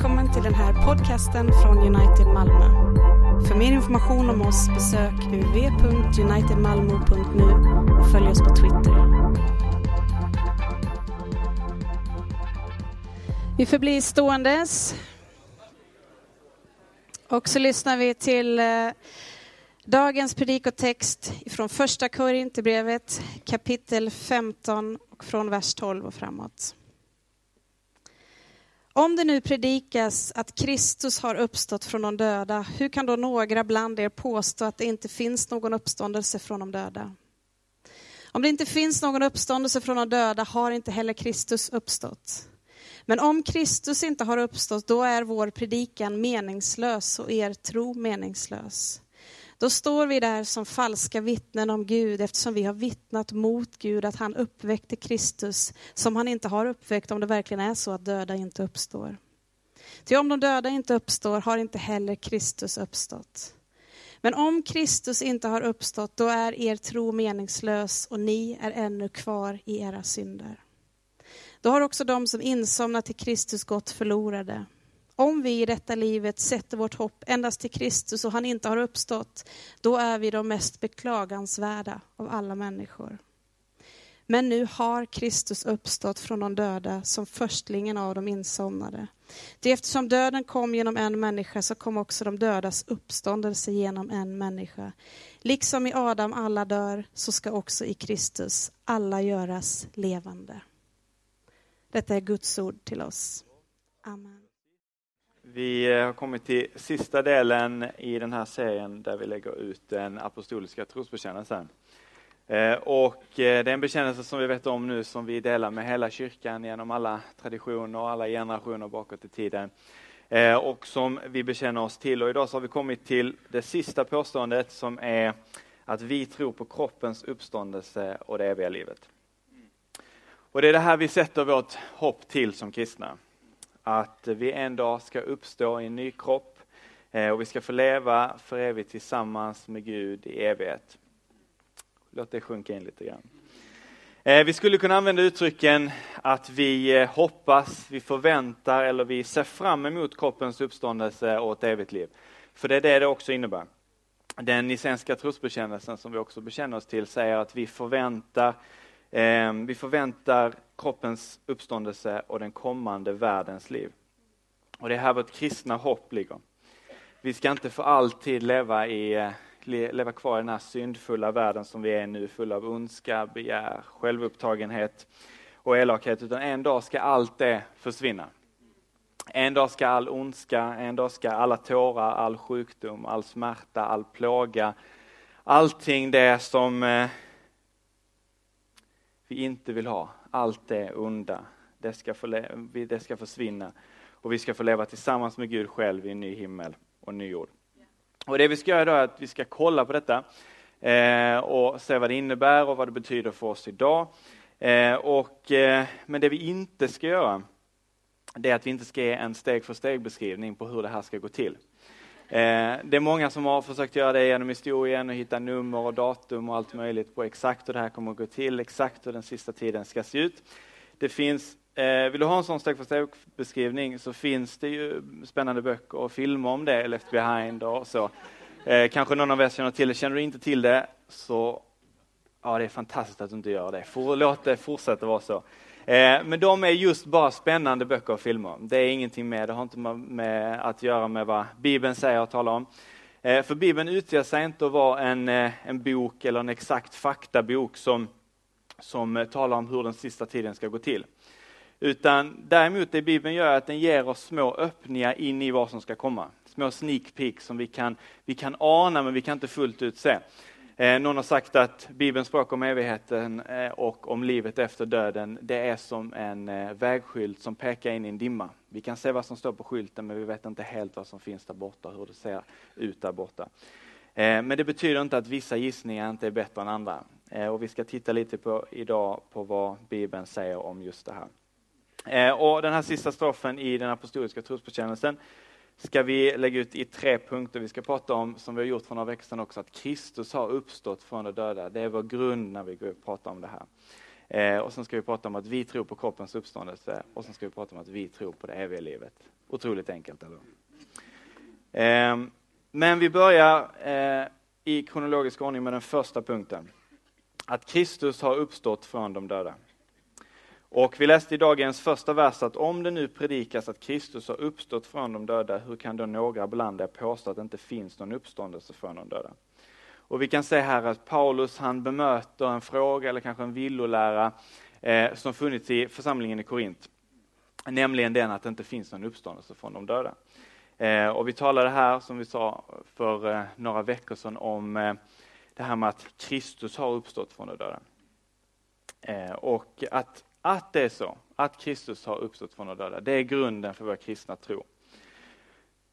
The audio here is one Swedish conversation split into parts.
Välkommen till den här podcasten från United Malmö. För mer information om oss besök uv.unitedmalmo.nu och följ oss på Twitter. Vi förblir ståendes. Och så lyssnar vi till eh, dagens predikotext från första Korinthierbrevet kapitel 15 och från vers 12 och framåt. Om det nu predikas att Kristus har uppstått från de döda, hur kan då några bland er påstå att det inte finns någon uppståndelse från de döda? Om det inte finns någon uppståndelse från de döda har inte heller Kristus uppstått. Men om Kristus inte har uppstått, då är vår predikan meningslös och er tro meningslös. Då står vi där som falska vittnen om Gud eftersom vi har vittnat mot Gud att han uppväckte Kristus som han inte har uppväckt om det verkligen är så att döda inte uppstår. Ty om de döda inte uppstår har inte heller Kristus uppstått. Men om Kristus inte har uppstått, då är er tro meningslös och ni är ännu kvar i era synder. Då har också de som insomnat till Kristus gått förlorade. Om vi i detta livet sätter vårt hopp endast till Kristus och han inte har uppstått, då är vi de mest beklagansvärda av alla människor. Men nu har Kristus uppstått från de döda som förstlingen av de insomnade. Det eftersom döden kom genom en människa så kom också de dödas uppståndelse genom en människa. Liksom i Adam alla dör, så ska också i Kristus alla göras levande. Detta är Guds ord till oss. Amen. Vi eh, har kommit till sista delen i den här serien där vi lägger ut den apostoliska trosbekännelsen. Eh, och eh, det är en bekännelse som vi vet om nu som vi delar med hela kyrkan genom alla traditioner och alla generationer bakåt i tiden. Och som vi bekänner oss till. Och idag så har vi kommit till det sista påståendet som är att vi tror på kroppens uppståndelse och det eviga livet. Och det är det här vi sätter vårt hopp till som kristna. Att vi en dag ska uppstå i en ny kropp eh, och vi ska få leva för evigt tillsammans med Gud i evighet. Låt det sjunka in lite grann. Eh, vi skulle kunna använda uttrycken att vi eh, hoppas, vi förväntar eller vi ser fram emot kroppens uppståndelse och ett evigt liv. För det är det det också innebär. Den nicenska trosbekännelsen som vi också bekänner oss till säger att vi förväntar, Ehm, vi förväntar kroppens uppståndelse och den kommande världens liv. Och det är här vårt kristna hopp ligger. Vi ska inte för alltid leva i eh, leva kvar i den här syndfulla världen som vi är nu, full av ondska, begär, självupptagenhet och elakhet, utan en dag ska allt det försvinna. En dag ska all ondska, en dag ska alla tårar, all sjukdom, all smärta, all plåga, allting det som eh, vi inte vill ha, allt det onda, det ska, få, det ska försvinna och vi ska få leva tillsammans med Gud själv i en ny himmel och ny jord. Och det vi ska göra då är att vi ska kolla på detta eh, och se vad det innebär och vad det betyder för oss idag. Eh, och, eh, men det vi inte ska göra, det är att vi inte ska ge en steg för steg beskrivning på hur det här ska gå till. Eh, det är många som har försökt göra det genom historien och hitta nummer och datum och allt möjligt på exakt hur det här kommer att gå till, exakt hur den sista tiden ska se ut. Det finns eh, vill du ha en sån steg för steg beskrivning så finns det ju spännande böcker och filmer om det, Left behind och så. Eh, kanske någon av er känner till det. Känner du inte till det så, ja det är fantastiskt att du inte gör det. Låt det fortsätta vara så. Eh, men de är just bara spännande böcker och filmer. Det är ingenting med, det har inte med att göra med vad Bibeln säger och talar om. Eh, för Bibeln utger sig inte att vara en, eh, en bok eller en exakt faktabok som, som talar om hur den sista tiden ska gå till. Utan däremot det Bibeln gör är att den ger oss små öppningar in i vad som ska komma. Små sneak peeks som vi kan, vi kan ana men vi kan inte fullt ut se. Eh, någon har sagt att Bibelns språk om evigheten eh, och om livet efter döden, det är som en eh, vägskylt som pekar in i en dimma. Vi kan se vad som står på skylten men vi vet inte helt vad som finns där borta, hur det ser ut där borta. Eh, men det betyder inte att vissa gissningar inte är bättre än andra. Eh, och vi ska titta lite på idag på vad Bibeln säger om just det här. Eh, och den här sista strofen i den apostoliska trosbekännelsen ska vi lägga ut i tre punkter. Vi ska prata om, som vi har gjort för några veckor sedan också, att Kristus har uppstått från de döda. Det är vår grund när vi går och pratar om det här. Eh, och sen ska vi prata om att vi tror på kroppens uppståndelse och sen ska vi prata om att vi tror på det eviga livet. Otroligt enkelt, eller eh, Men vi börjar eh, i kronologisk ordning med den första punkten. Att Kristus har uppstått från de döda. Och vi läste i dagens första vers att om det nu predikas att Kristus har uppstått från de döda, hur kan då några bland er påstå att det inte finns någon uppståndelse från de döda? Och vi kan se här att Paulus han bemöter en fråga eller kanske en villolära eh, som funnits i församlingen i Korint. Nämligen den att det inte finns någon uppståndelse från de döda. Eh, och vi talade här, som vi sa för eh, några veckor sedan, om eh, det här med att Kristus har uppstått från de döda. Eh, och att, att det är så, att Kristus har uppstått från de döda, det är grunden för vår kristna tro.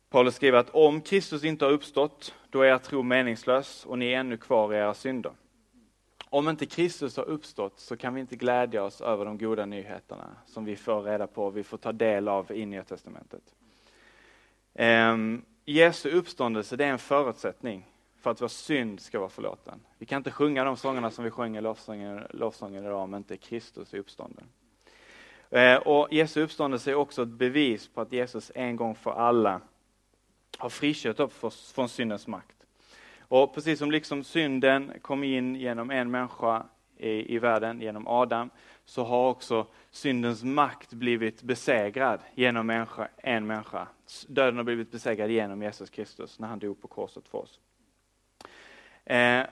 Paulus skriver att om Kristus inte har uppstått, då är er tro meningslös och ni är ännu kvar i era synder. Om inte Kristus har uppstått så kan vi inte glädja oss över de goda nyheterna som vi får reda på, och vi får ta del av i Nya Testamentet. Um, Jesu uppståndelse det är en förutsättning för att vår synd ska vara förlåten. Vi kan inte sjunga de sångerna som vi sjöng i lovsången, lovsången idag om inte Kristus är uppstånden. Eh, och Jesu uppståndelse är också ett bevis på att Jesus en gång för alla har friköpt upp från syndens makt. Och precis som liksom synden kom in genom en människa i, i världen, genom Adam, så har också syndens makt blivit besegrad genom människa, en människa. Döden har blivit besegrad genom Jesus Kristus när han dog på korset för oss. Eh,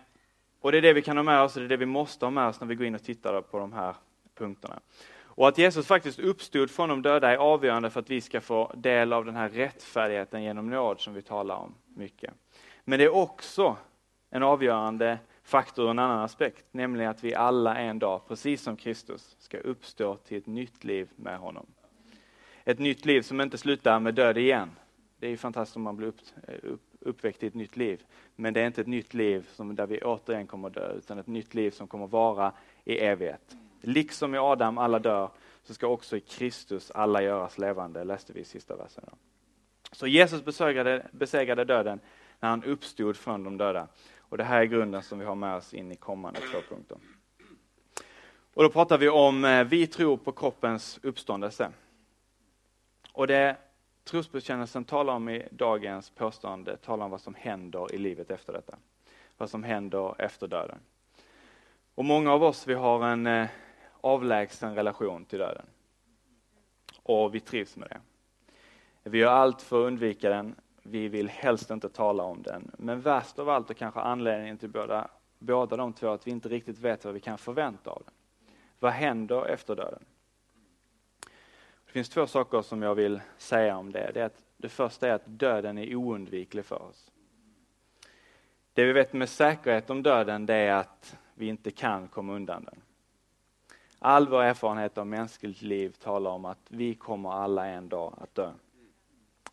och det är det vi kan ha med oss, och det är det vi måste ha med oss när vi går in och tittar på de här punkterna. Och att Jesus faktiskt uppstod från de döda är avgörande för att vi ska få del av den här rättfärdigheten genom nåd som vi talar om mycket. Men det är också en avgörande faktor, en annan aspekt, nämligen att vi alla en dag, precis som Kristus, ska uppstå till ett nytt liv med honom. Ett nytt liv som inte slutar med död igen. Det är fantastiskt om man blir upp, eh, upp, uppväckt i ett nytt liv. Men det är inte ett nytt liv som, där vi återigen kommer dö, utan ett nytt liv som kommer vara i evighet. Liksom i Adam alla dör, så ska också i Kristus alla göras levande, läste vi i sista versen. Så Jesus besegrade, besegrade döden när han uppstod från de döda. Och det här är grunden som vi har med oss in i kommande två punkter. Och då pratar vi om, eh, vi tror på kroppens uppståndelse. Och det trosbekännelsen talar om i dagens påstående talar om vad som händer i livet efter detta. Vad som händer efter döden. Och många av oss vi har en eh, avlägsen relation till döden. Och vi trivs med det. Vi gör allt för att undvika den. Vi vill helst inte tala om den. Men värst av allt och kanske anledningen till båda, båda de två att vi inte riktigt vet vad vi kan förvänta av den. Vad händer efter döden? Det finns två saker som jag vill säga om det. Det, är att, det första är att döden är oundviklig för oss. Det vi vet med säkerhet om döden det är att vi inte kan komma undan den. All vår erfarenhet av mänskligt liv talar om att vi kommer alla en dag att dö.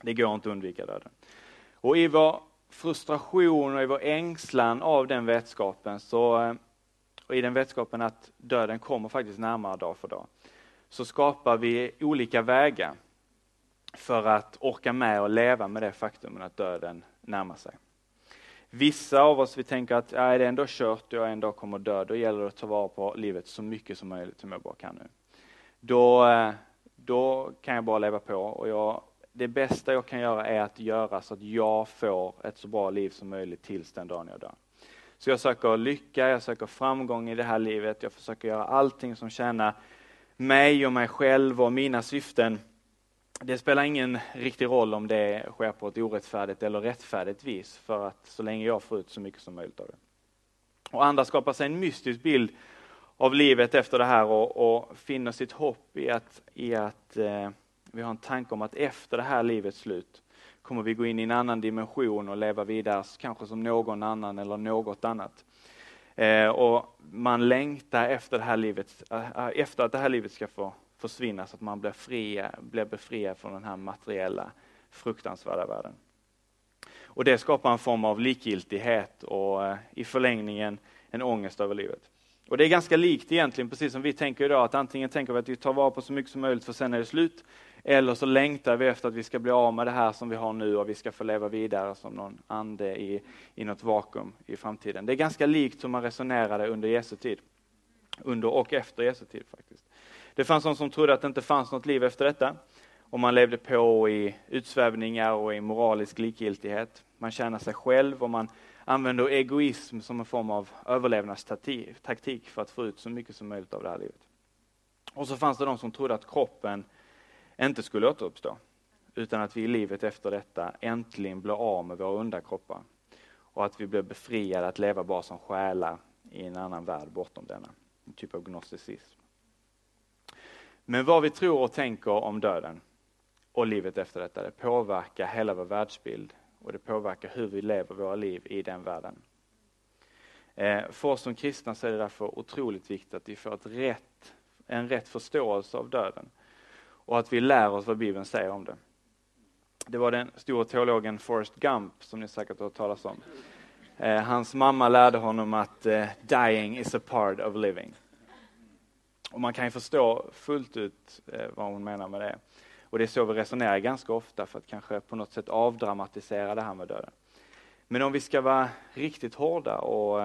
Det går inte att undvika döden. Och i vår frustration och i vår ängslan av den vetskapen, så, eh, och i den vetskapen att döden kommer faktiskt närmare dag för dag, så skapar vi olika vägar för att orka med och leva med det faktum att döden närmar sig. Vissa av oss vi tänker att är det ändå kört och jag en dag kommer dö, då gäller det att ta vara på livet så mycket som möjligt som jag bara kan nu. Då, eh, då kan jag bara leva på och jag, det bästa jag kan göra är att göra så att jag får ett så bra liv som möjligt tills den dagen jag dör. Så jag söker lycka, jag söker framgång i det här livet, jag försöker göra allting som tjänar mig och mig själv och mina syften det spelar ingen riktig roll om det sker på ett orättfärdigt eller rättfärdigt vis, för att så länge jag får ut så mycket som möjligt av det. Och andra skapar sig en mystisk bild av livet efter det här och, och finner sitt hopp i att, i att eh, vi har en tanke om att efter det här livets slut kommer vi gå in i en annan dimension och leva vidare, kanske som någon annan eller något annat. Eh, och man längtar efter, det här livet, eh, efter att det här livet ska få försvinna så att man blir, fria, blir befriad från den här materiella fruktansvärda världen. Och det skapar en form av likgiltighet och eh, i förlängningen en ångest över livet. Och det är ganska likt egentligen, precis som vi tänker idag, att antingen tänker vi att vi tar vara på så mycket som möjligt för sen är det slut, eller så längtar vi efter att vi ska bli av med det här som vi har nu och vi ska få leva vidare som någon ande i, i något vakuum i framtiden. Det är ganska likt hur man resonerade under Jesu tid. under och efter Jesu tid faktiskt. Det fanns de som trodde att det inte fanns något liv efter detta. Och man levde på i utsvävningar och i moralisk likgiltighet. Man tjänar sig själv och man använder egoism som en form av överlevnadstaktik för att få ut så mycket som möjligt av det här livet. Och så fanns det de som trodde att kroppen inte skulle återuppstå, utan att vi i livet efter detta äntligen blir av med våra onda kroppar och att vi blir befriade att leva bara som själar i en annan värld bortom denna. En typ av gnosticism. Men vad vi tror och tänker om döden och livet efter detta, det påverkar hela vår världsbild och det påverkar hur vi lever våra liv i den världen. Eh, för oss som kristna så är det därför otroligt viktigt att vi får ett rätt, en rätt förståelse av döden och att vi lär oss vad Bibeln säger om det. Det var den stora teologen Forrest Gump som ni säkert har hört talas om. Eh, hans mamma lärde honom att eh, dying is a part of living. Och man kan ju förstå fullt ut eh, vad hon menar med det. Och det är så vi resonerar ganska ofta för att kanske på något sätt avdramatisera det här med döden. Men om vi ska vara riktigt hårda och,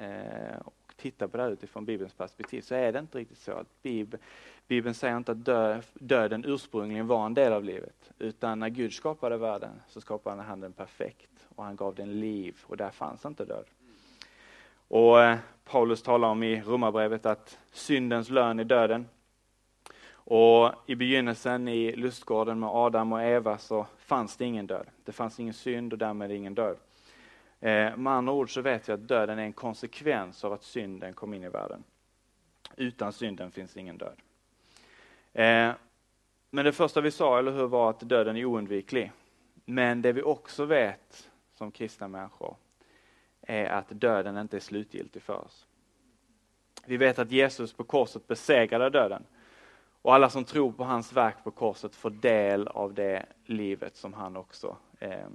eh, tittar på det här utifrån Bibelns perspektiv så är det inte riktigt så att Bibeln, Bibeln säger inte att dö, döden ursprungligen var en del av livet. Utan när Gud skapade världen så skapade han den perfekt och han gav den liv och där fanns inte död. Och eh, Paulus talar om i Romarbrevet att syndens lön är döden. Och i begynnelsen i lustgården med Adam och Eva så fanns det ingen död. Det fanns ingen synd och därmed ingen död. Eh, med andra ord så vet vi att döden är en konsekvens av att synden kom in i världen. Utan synden finns ingen död. Eh, men det första vi sa, eller hur, var att döden är oundviklig. Men det vi också vet som kristna människor är att döden inte är slutgiltig för oss. Vi vet att Jesus på korset besegrade döden. Och alla som tror på hans verk på korset får del av det livet som han också eh,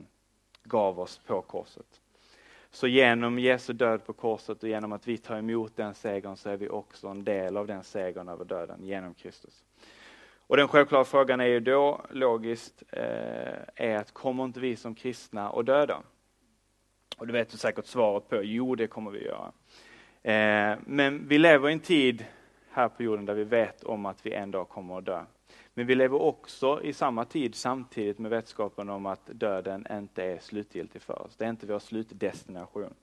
gav oss på korset. Så genom Jesu död på korset och genom att vi tar emot den segern så är vi också en del av den segern över döden genom Kristus. Och den självklara frågan är ju då logiskt eh, är att kommer inte vi som kristna att döda? Och det vet du säkert svaret på, jo det kommer vi göra. Eh, men vi lever i en tid här på jorden där vi vet om att vi en dag kommer att dö. Men vi lever också i samma tid samtidigt med vetskapen om att döden inte är slutgiltig för oss. Det är inte vår slutdestination.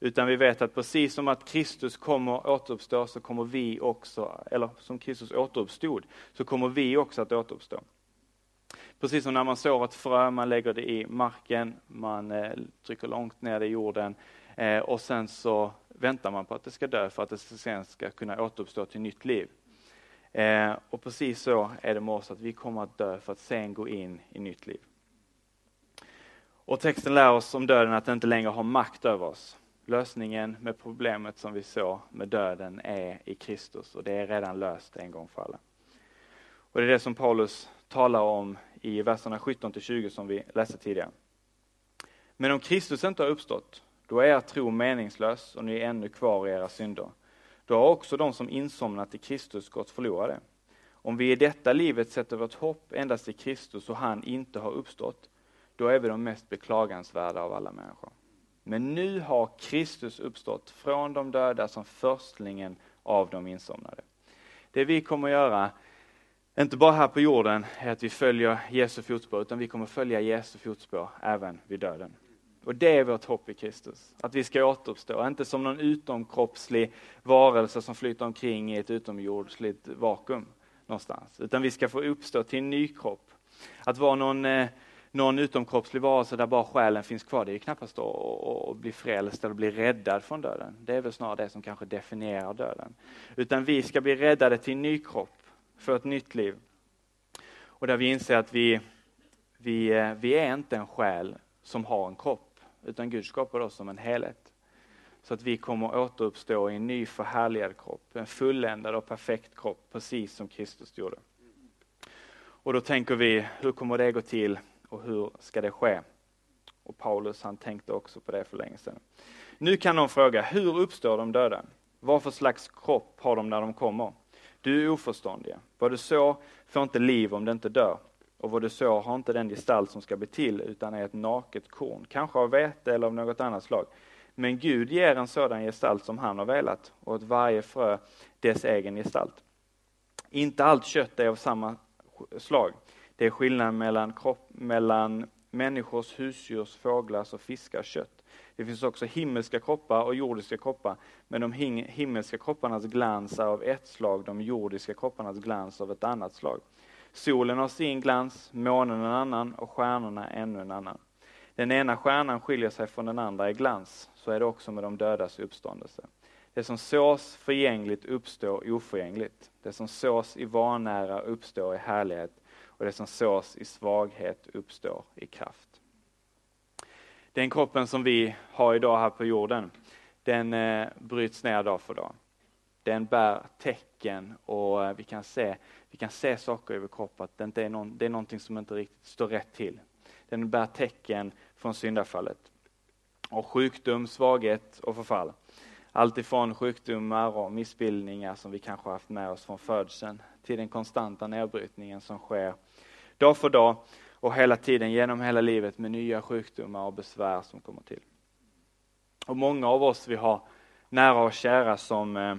Utan vi vet att precis som att Kristus kommer återuppstå så kommer vi också, eller som Kristus återuppstod, så kommer vi också att återuppstå. Precis som när man sår ett frö, man lägger det i marken, man eh, trycker långt ner det i jorden eh, och sen så väntar man på att det ska dö för att det sen ska kunna återuppstå till nytt liv. Eh, och precis så är det med oss, att vi kommer att dö för att sen gå in i nytt liv. Och texten lär oss om döden att den inte längre har makt över oss. Lösningen med problemet som vi såg med döden är i Kristus och det är redan löst en gång för alla. Och det är det som Paulus talar om i verserna 17 till 20 som vi läste tidigare. Men om Kristus inte har uppstått, då är er tro meningslös och ni är ännu kvar i era synder. Då har också de som insomnat i Kristus gått förlorade. Om vi i detta livet sätter vårt hopp endast i Kristus och han inte har uppstått, då är vi de mest beklagansvärda av alla människor. Men nu har Kristus uppstått från de döda som förstlingen av de insomnade. Det vi kommer att göra, inte bara här på jorden, är att vi följer Jesu fotspår, utan vi kommer följa Jesu fotspår även vid döden. Och det är vårt hopp i Kristus, att vi ska återuppstå, inte som någon utomkroppslig varelse som flyter omkring i ett utomjordsligt vakuum någonstans, utan vi ska få uppstå till en ny kropp. Att vara någon, eh, någon utomkroppslig varelse där bara själen finns kvar, det är ju knappast att bli frälst eller bli räddad från döden. Det är väl snarare det som kanske definierar döden. Utan vi ska bli räddade till en ny kropp, för ett nytt liv. Och där vi inser att vi, vi, eh, vi är inte en själ som har en kropp utan Gud skapade oss som en helhet. Så att vi kommer återuppstå i en ny förhärligad kropp, en fulländad och perfekt kropp, precis som Kristus gjorde. Och då tänker vi, hur kommer det gå till och hur ska det ske? Och Paulus han tänkte också på det för länge sedan. Nu kan någon fråga, hur uppstår de döda? Vad för slags kropp har de när de kommer? Du är oförståndig, Vad du så får inte liv om det inte dör och vad du sår har inte den gestalt som ska bli till utan är ett naket korn, kanske av vete eller av något annat slag. Men Gud ger en sådan gestalt som han har velat och åt varje frö dess egen gestalt. Inte allt kött är av samma slag. Det är skillnad mellan, kropp, mellan människors, husdjurs, fåglars och fiskars kött. Det finns också himmelska kroppar och jordiska kroppar, men de himmelska kropparnas glans är av ett slag, de jordiska kropparnas glans av ett annat slag. Solen har sin glans, månen en annan och stjärnorna ännu en annan. Den ena stjärnan skiljer sig från den andra i glans, så är det också med de dödas uppståndelse. Det som sås förgängligt uppstår oförgängligt. Det som sås i vanära uppstår i härlighet och det som sås i svaghet uppstår i kraft. Den kroppen som vi har idag här på jorden, den eh, bryts ner dag för dag. Den bär tecken och eh, vi kan se, vi kan se saker i vår kropp, att det, inte är, någon, det är någonting som inte riktigt står rätt till. Den bär tecken från syndafallet. Och sjukdom, svaghet och förfall. Alltifrån sjukdomar och missbildningar som vi kanske haft med oss från födseln till den konstanta nedbrytningen som sker dag för dag och hela tiden genom hela livet med nya sjukdomar och besvär som kommer till. Och många av oss vi har nära och kära som, eh,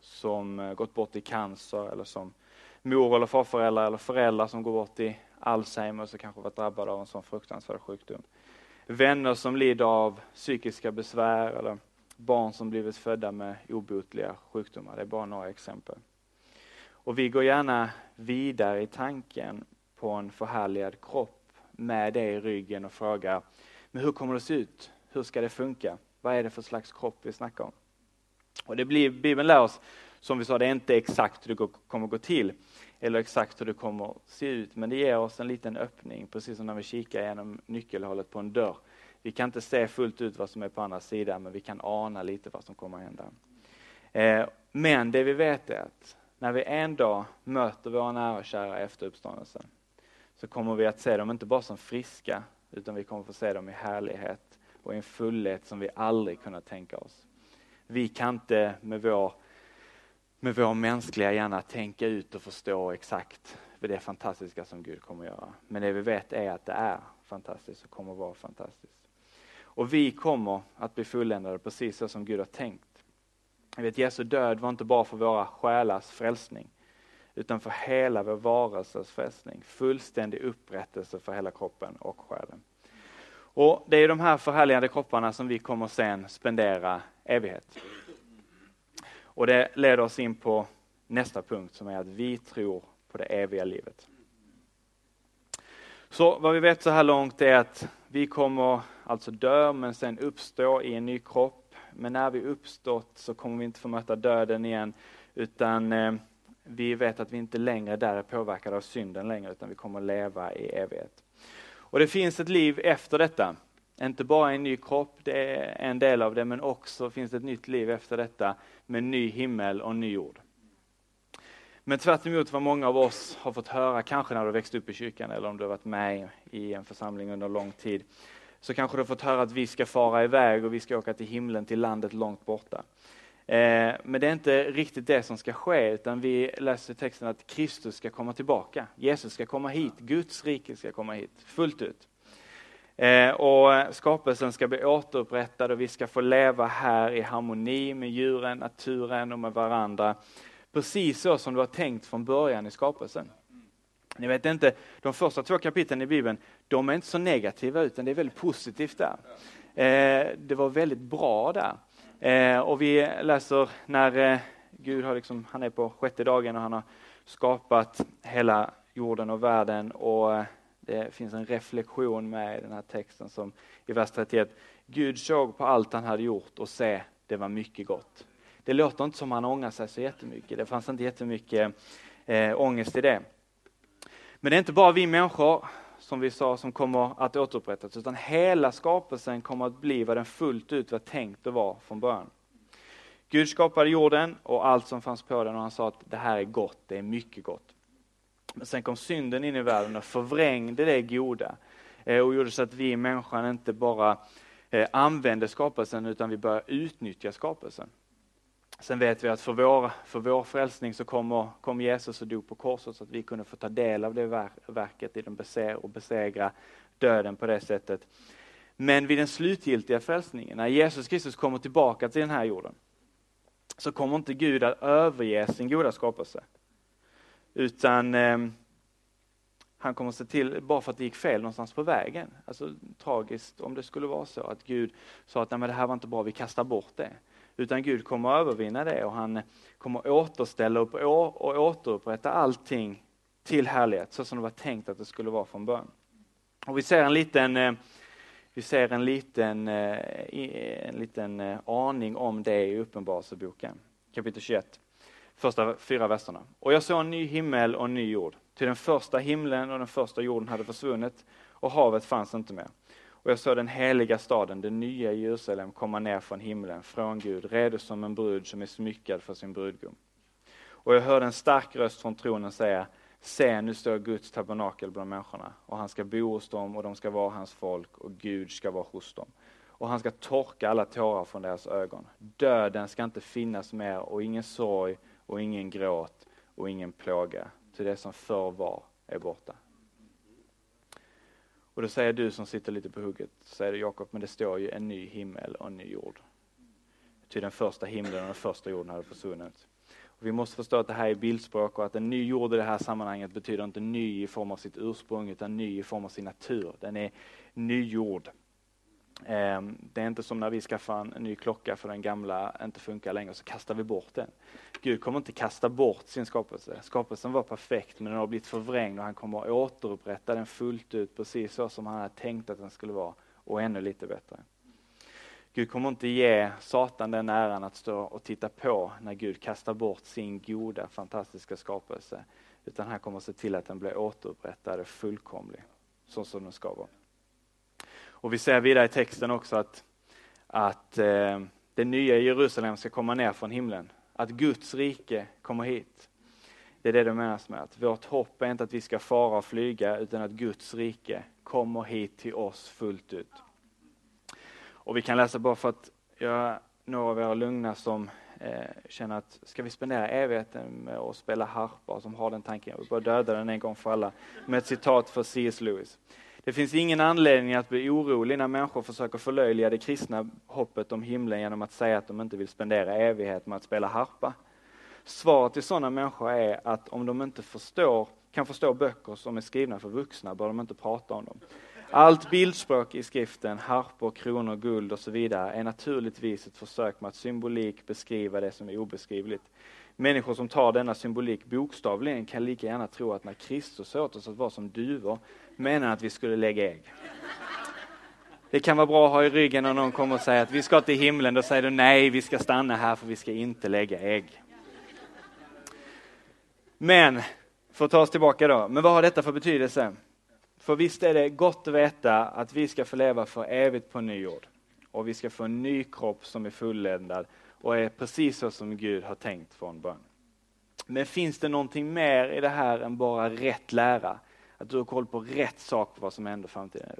som eh, gått bort i cancer eller som mor eller farföräldrar eller föräldrar som går bort i Alzheimers och kanske varit drabbade av en sån fruktansvärd sjukdom. Vänner som lider av psykiska besvär eller barn som blivit födda med obotliga sjukdomar. Det är bara några exempel. Och vi går gärna vidare i tanken på en förhärligad kropp med det i ryggen och frågar, men hur kommer det se ut? Hur ska det funka? Vad är det för slags kropp vi snackar om? Och det blir, Bibeln lär oss, som vi sa, det är inte exakt hur det kommer gå till, eller exakt hur det kommer se ut, men det ger oss en liten öppning, precis som när vi kikar genom nyckelhålet på en dörr. Vi kan inte se fullt ut vad som är på andra sidan, men vi kan ana lite vad som kommer att hända. Eh, men det vi vet är att när vi en dag möter våra nära och kära efter uppståndelsen, så kommer vi att se dem inte bara som friska, utan vi kommer få se dem i härlighet och i en fullhet som vi aldrig kunnat tänka oss. Vi kan inte med vår, med vår mänskliga hjärna tänka ut och förstå exakt det fantastiska som Gud kommer att göra. Men det vi vet är att det är fantastiskt och kommer att vara fantastiskt. Och vi kommer att bli fulländade precis så som Gud har tänkt. Jag vet, Jesu död var inte bara för våra själars frälsning, utan för hela vår varelses frälsning. Fullständig upprättelse för hela kroppen och själen. Och Det är de här förhärligade kropparna som vi kommer sen spendera evighet. Och Det leder oss in på nästa punkt som är att vi tror på det eviga livet. Så vad vi vet så här långt är att vi kommer alltså dö men sen uppstå i en ny kropp. Men när vi uppstått så kommer vi inte få möta döden igen utan eh, vi vet att vi inte längre där är påverkade av synden längre utan vi kommer leva i evighet. Och det finns ett liv efter detta. Inte bara en ny kropp, det är en del av det, men också finns det ett nytt liv efter detta med ny himmel och ny jord. Men tvärt emot vad många av oss har fått höra, kanske när du växt upp i kyrkan eller om du har varit med i en församling under lång tid, så kanske du har fått höra att vi ska fara iväg och vi ska åka till himlen, till landet långt borta. Eh, men det är inte riktigt det som ska ske, utan vi läser texten att Kristus ska komma tillbaka. Jesus ska komma hit, Guds rike ska komma hit, fullt ut. Eh, och skapelsen ska bli återupprättad och vi ska få leva här i harmoni med djuren, naturen och med varandra. Precis så som det var tänkt från början i skapelsen. Ni vet inte, de första två kapitlen i Bibeln, de är inte så negativa utan det är väldigt positivt där. Eh, det var väldigt bra där. Eh, och vi läser när Gud har liksom, han är på sjätte dagen och han har skapat hela jorden och världen och det finns en reflektion med i den här texten som i vers 31. Gud såg på allt han hade gjort och se, det var mycket gott. Det låter inte som han ångrar sig så jättemycket. Det fanns inte jättemycket eh, ångest i det. Men det är inte bara vi människor som vi sa, som kommer att återupprättas, utan hela skapelsen kommer att bli vad den fullt ut var tänkt att vara från början. Gud skapade jorden och allt som fanns på den och han sa att det här är gott, det är mycket gott. Men sen kom synden in i världen och förvrängde det goda eh, och gjorde så att vi människan inte bara eh, använde skapelsen utan vi började utnyttja skapelsen. Sen vet vi att för vår, för vår frälsning så kommer, kom Jesus och dog på korset så att vi kunde få ta del av det verket i den beser, och besegra döden på det sättet. Men vid den slutgiltiga frälsningen, när Jesus Kristus kommer tillbaka till den här jorden, så kommer inte Gud att överge sin goda skapelse. Utan eh, han kommer att se till, bara för att det gick fel någonstans på vägen. Alltså tragiskt om det skulle vara så att Gud sa att Nej, men det här var inte bra, vi kastar bort det. Utan Gud kommer att övervinna det och han kommer att återställa upp och återupprätta allting till härlighet, så som det var tänkt att det skulle vara från början. Och vi ser en liten, eh, vi ser en liten, eh, en liten eh, aning om det i Uppenbarelseboken, kapitel 21, första fyra verserna. Och jag såg en ny himmel och en ny jord, till den första himlen och den första jorden hade försvunnit och havet fanns inte mer. Och jag såg den heliga staden, det nya Jerusalem, komma ner från himlen, från Gud, redo som en brud som är smyckad för sin brudgum. Och jag hörde en stark röst från tronen säga, se nu står Guds tabernakel bland människorna och han ska bo hos dem och de ska vara hans folk och Gud ska vara hos dem. Och han ska torka alla tårar från deras ögon. Döden ska inte finnas mer och ingen sorg och ingen gråt och ingen plåga, till det som förr var är borta. Och då säger du som sitter lite på hugget, säger du Jakob, men det står ju en ny himmel och en ny jord. Till den första himlen och den första jorden hade försvunnit. Och vi måste förstå att det här är bildspråk och att en ny jord i det här sammanhanget betyder inte ny i form av sitt ursprung utan ny i form av sin natur. Den är nygjord. Ehm, det är inte som när vi skaffar en ny klocka för den gamla inte funkar längre, så kastar vi bort den. Gud kommer inte kasta bort sin skapelse. Skapelsen var perfekt men den har blivit förvrängd och han kommer att återupprätta den fullt ut precis så som han hade tänkt att den skulle vara och ännu lite bättre. Gud kommer inte ge Satan den äran att stå och titta på när Gud kastar bort sin goda, fantastiska skapelse. Utan han kommer att se till att den blir återupprättad och fullkomlig, så som den ska vara. Och vi ser vidare i texten också att, att eh, det nya Jerusalem ska komma ner från himlen. Att Guds rike kommer hit. Det är det det menas med att vårt hopp är inte att vi ska fara och flyga utan att Guds rike kommer hit till oss fullt ut. Och vi kan läsa bara för att göra några av er lugna som eh, känner att ska vi spendera evigheten med att spela harpa, som har den tanken, jag vill bara döda den en gång för alla, med ett citat för C.S. Lewis. Det finns ingen anledning att bli orolig när människor försöker förlöjliga det kristna hoppet om himlen genom att säga att de inte vill spendera evighet med att spela harpa. Svaret till sådana människor är att om de inte förstår, kan förstå böcker som är skrivna för vuxna bör de inte prata om dem. Allt bildspråk i skriften, harpor, kronor, guld och så vidare är naturligtvis ett försök med att symbolik beskriva det som är obeskrivligt. Människor som tar denna symbolik bokstavligen kan lika gärna tro att när Kristus åt oss att vara som duvor menar att vi skulle lägga ägg. Det kan vara bra att ha i ryggen när någon kommer och säger att vi ska till himlen. Då säger du nej, vi ska stanna här för vi ska inte lägga ägg. Men, för att ta oss tillbaka då, men vad har detta för betydelse? För visst är det gott att veta att vi ska få leva för evigt på ny jord. Och vi ska få en ny kropp som är fulländad och är precis så som Gud har tänkt från början. Men finns det någonting mer i det här än bara rätt lära? Att du har koll på rätt sak vad som händer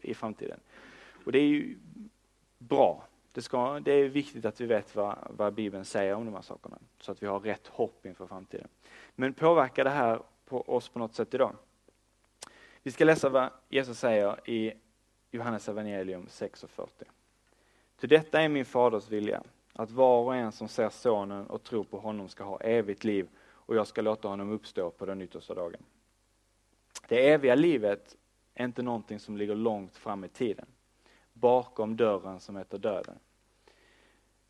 i framtiden. Och det är ju bra. Det, ska, det är viktigt att vi vet vad, vad Bibeln säger om de här sakerna. Så att vi har rätt hopp inför framtiden. Men påverkar det här på oss på något sätt idag? Vi ska läsa vad Jesus säger i Johannes evangelium 6.40. Till detta är min faders vilja, att var och en som ser sonen och tror på honom ska ha evigt liv och jag ska låta honom uppstå på den yttersta dagen. Det eviga livet är inte någonting som ligger långt fram i tiden, bakom dörren som heter döden.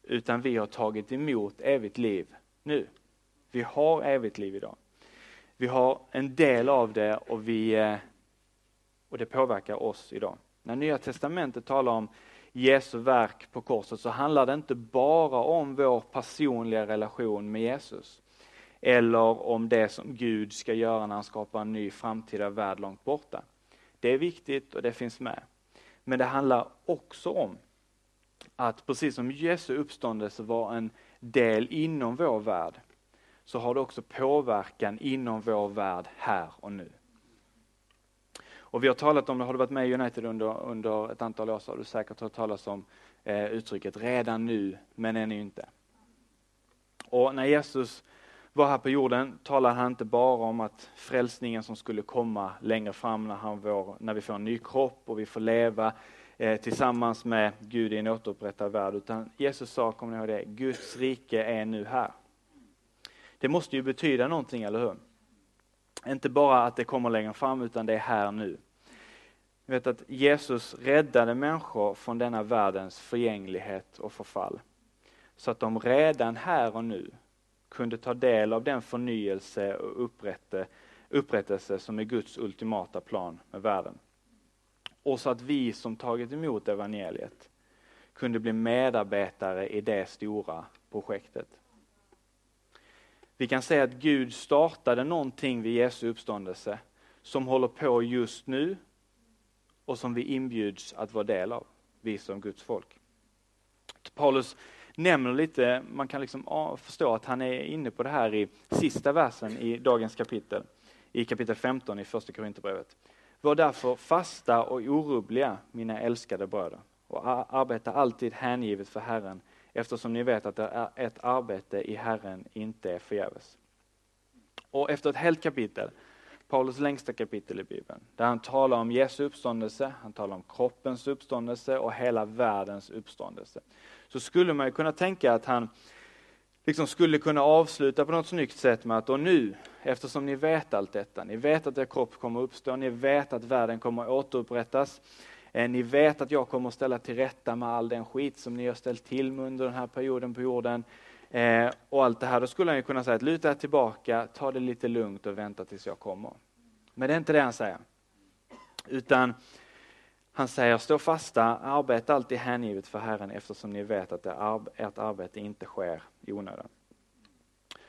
Utan vi har tagit emot evigt liv nu. Vi har evigt liv idag. Vi har en del av det och, vi, eh, och det påverkar oss idag. När Nya Testamentet talar om Jesu verk på korset så handlar det inte bara om vår personliga relation med Jesus eller om det som Gud ska göra när han skapar en ny framtida värld långt borta. Det är viktigt och det finns med. Men det handlar också om att precis som Jesu uppståndelse var en del inom vår värld, så har det också påverkan inom vår värld här och nu. Och vi har talat om det, har du varit med i United under, under ett antal år så har du säkert hört talas om eh, uttrycket redan nu, men ännu inte. Och när Jesus var här på jorden talade han inte bara om att frälsningen som skulle komma längre fram när, han var, när vi får en ny kropp och vi får leva eh, tillsammans med Gud i en återupprättad värld. Utan Jesus sa, kommer ni ihåg det, Guds rike är nu här. Det måste ju betyda någonting, eller hur? Inte bara att det kommer längre fram, utan det är här nu. Jag vet att Jesus räddade människor från denna världens förgänglighet och förfall. Så att de redan här och nu kunde ta del av den förnyelse och upprätte, upprättelse som är Guds ultimata plan med världen. Och så att vi som tagit emot evangeliet kunde bli medarbetare i det stora projektet. Vi kan säga att Gud startade någonting vid Jesu uppståndelse som håller på just nu och som vi inbjuds att vara del av, vi som Guds folk. Paulus nämner lite, man kan liksom förstå att han är inne på det här i sista versen i dagens kapitel, i kapitel 15 i första Korinthierbrevet. Var därför fasta och orubbliga, mina älskade bröder, och arbeta alltid hängivet för Herren, eftersom ni vet att ett arbete i Herren inte är förgäves. Och efter ett helt kapitel Paulus längsta kapitel i Bibeln, där han talar om Jesu uppståndelse, han talar om kroppens uppståndelse och hela världens uppståndelse. Så skulle man ju kunna tänka att han liksom skulle kunna avsluta på något snyggt sätt med att och nu, eftersom ni vet allt detta, ni vet att er kropp kommer uppstå, ni vet att världen kommer återupprättas, eh, ni vet att jag kommer att ställa till rätta med all den skit som ni har ställt till med under den här perioden på jorden. Eh, och allt det här, då skulle han ju kunna säga att luta er tillbaka, ta det lite lugnt och vänta tills jag kommer. Men det är inte det han säger. Utan han säger, stå fasta, arbeta alltid hängivet för Herren eftersom ni vet att ert arbete inte sker i onödan.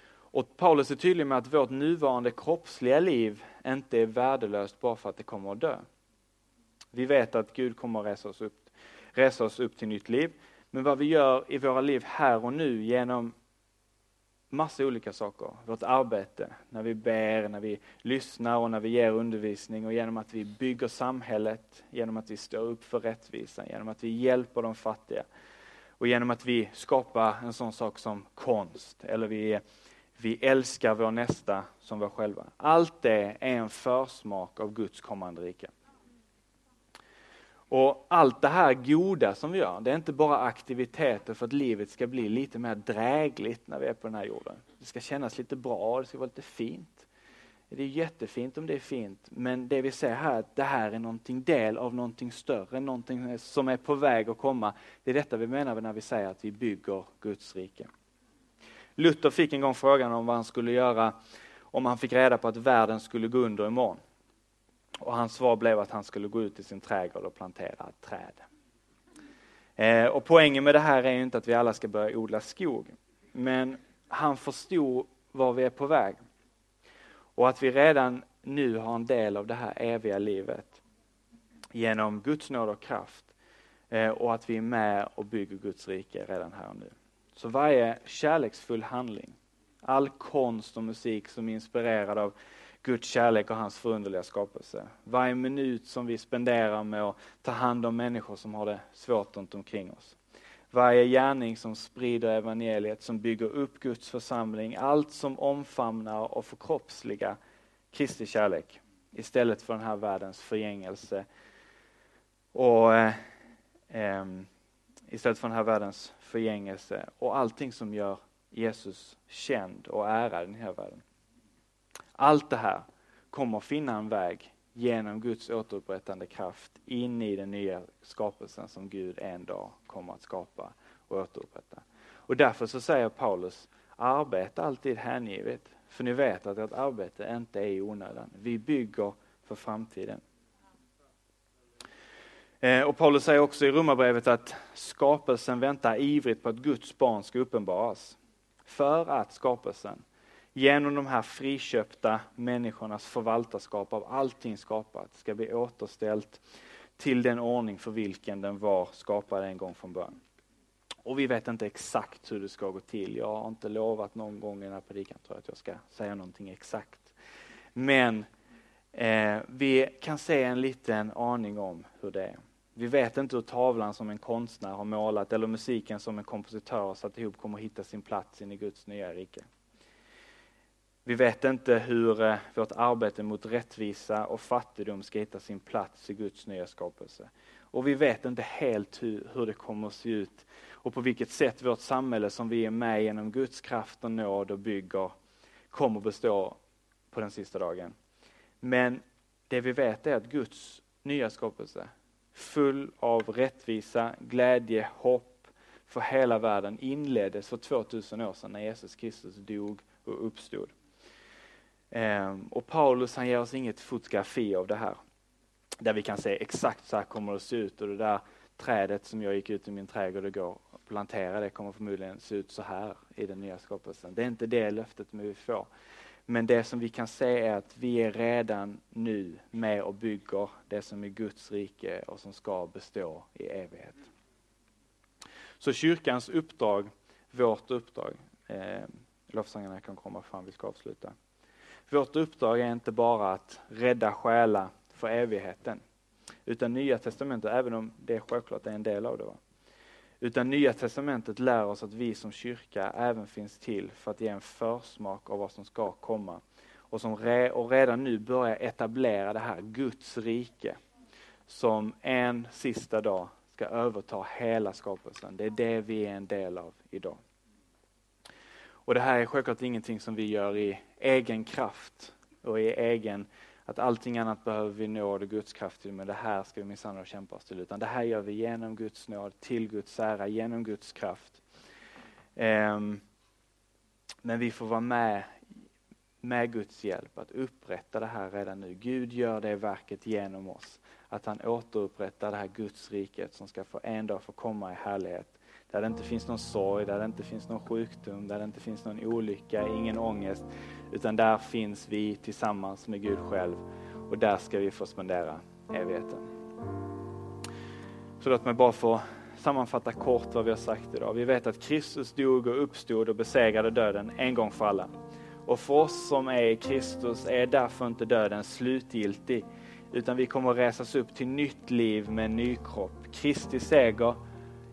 Och Paulus är tydlig med att vårt nuvarande kroppsliga liv inte är värdelöst bara för att det kommer att dö. Vi vet att Gud kommer att resa oss upp, resa oss upp till nytt liv. Men vad vi gör i våra liv här och nu genom massa olika saker. Vårt arbete, när vi ber, när vi lyssnar och när vi ger undervisning och genom att vi bygger samhället, genom att vi står upp för rättvisan, genom att vi hjälper de fattiga och genom att vi skapar en sån sak som konst eller vi, vi älskar vår nästa som vår själva. Allt det är en försmak av Guds kommande rike. Och allt det här goda som vi gör, det är inte bara aktiviteter för att livet ska bli lite mer drägligt när vi är på den här jorden. Det ska kännas lite bra, det ska vara lite fint. Det är jättefint om det är fint, men det vi ser här, att det här är någonting del av någonting större, någonting som är på väg att komma. Det är detta vi menar när vi säger att vi bygger Guds rike. Luther fick en gång frågan om vad han skulle göra om han fick reda på att världen skulle gå under imorgon. Och hans svar blev att han skulle gå ut i sin trädgård och plantera ett träd. Eh, och poängen med det här är inte att vi alla ska börja odla skog. Men han förstod var vi är på väg. Och att vi redan nu har en del av det här eviga livet genom Guds nåd och kraft. Eh, och att vi är med och bygger Guds rike redan här och nu. Så varje kärleksfull handling, all konst och musik som är inspirerad av Guds kärlek och hans förunderliga skapelse. Varje minut som vi spenderar med att ta hand om människor som har det svårt runt omkring oss. Varje gärning som sprider evangeliet, som bygger upp Guds församling, allt som omfamnar och förkroppsligar Kristi kärlek istället för den här världens förgängelse och eh, eh, istället för den här världens förgängelse och allting som gör Jesus känd och ärad i den här världen. Allt det här kommer finna en väg genom Guds återupprättande kraft in i den nya skapelsen som Gud en dag kommer att skapa och återupprätta. Och därför så säger Paulus, arbeta alltid hängivet, för ni vet att ert arbete inte är i onödan. Vi bygger för framtiden. Eh, och Paulus säger också i Romarbrevet att skapelsen väntar ivrigt på att Guds barn ska uppenbaras. För att skapelsen genom de här friköpta människornas förvaltarskap av allting skapat ska bli återställt till den ordning för vilken den var skapad en gång från början. Och vi vet inte exakt hur det ska gå till. Jag har inte lovat någon gång i den här predikan tror jag att jag ska säga någonting exakt. Men eh, vi kan se en liten aning om hur det är. Vi vet inte hur tavlan som en konstnär har målat eller musiken som en kompositör har satt ihop kommer hitta sin plats in i Guds nya rike. Vi vet inte hur eh, vårt arbete mot rättvisa och fattigdom ska hitta sin plats i Guds nya skapelse. Och vi vet inte helt hur, hur det kommer att se ut och på vilket sätt vårt samhälle som vi är med genom Guds kraft och nåd och bygger kommer bestå på den sista dagen. Men det vi vet är att Guds nya skapelse, full av rättvisa, glädje, hopp för hela världen inleddes för 2000 år sedan när Jesus Kristus dog och uppstod. Ehm, och Paulus han ger oss inget fotografi av det här. Där vi kan se exakt så här kommer det att se ut och det där trädet som jag gick ut i min trädgård igår och planterade kommer förmodligen se ut så här i den nya skapelsen. Det är inte det löftet vi får. Men det som vi kan se är att vi är redan nu med och bygger det som är Guds rike och som ska bestå i evighet. Så kyrkans uppdrag, vårt uppdrag, eh, lovsångarna kan komma fram, vi ska avsluta. Vårt uppdrag är inte bara att rädda själar för evigheten. Utan Nya Testamentet, även om det självklart är en del av det. Utan Nya Testamentet lär oss att vi som kyrka även finns till för att ge en försmak av vad som ska komma. Och, som re, och redan nu börja etablera det här Guds rike som en sista dag ska överta hela skapelsen. Det är det vi är en del av idag. Och det här är självklart ingenting som vi gör i egen kraft och i egen, att allting annat behöver vi nåd och Guds kraft till, men det här ska vi minsann kämpa oss till. Utan det här gör vi genom Guds nåd, till Guds ära, genom Guds kraft. Um, men vi får vara med med Guds hjälp att upprätta det här redan nu. Gud gör det verket genom oss. Att han återupprättar det här Guds riket som ska få en dag få komma i härlighet där det inte finns någon sorg, där det inte finns någon sjukdom, där det inte finns någon olycka, ingen ångest. Utan där finns vi tillsammans med Gud själv och där ska vi få spendera evigheten. Så låt mig bara få sammanfatta kort vad vi har sagt idag. Vi vet att Kristus dog och uppstod och besegrade döden en gång för alla. Och för oss som är i Kristus är därför inte döden slutgiltig, utan vi kommer att resas upp till nytt liv med en ny kropp. Kristi seger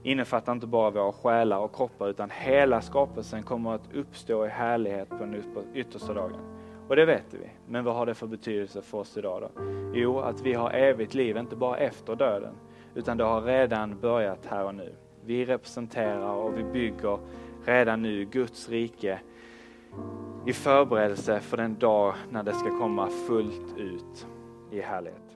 innefattar inte bara våra själar och kroppar utan hela skapelsen kommer att uppstå i härlighet på den yttersta dagen. Och det vet vi. Men vad har det för betydelse för oss idag då? Jo, att vi har evigt liv, inte bara efter döden, utan det har redan börjat här och nu. Vi representerar och vi bygger redan nu Guds rike i förberedelse för den dag när det ska komma fullt ut i härlighet.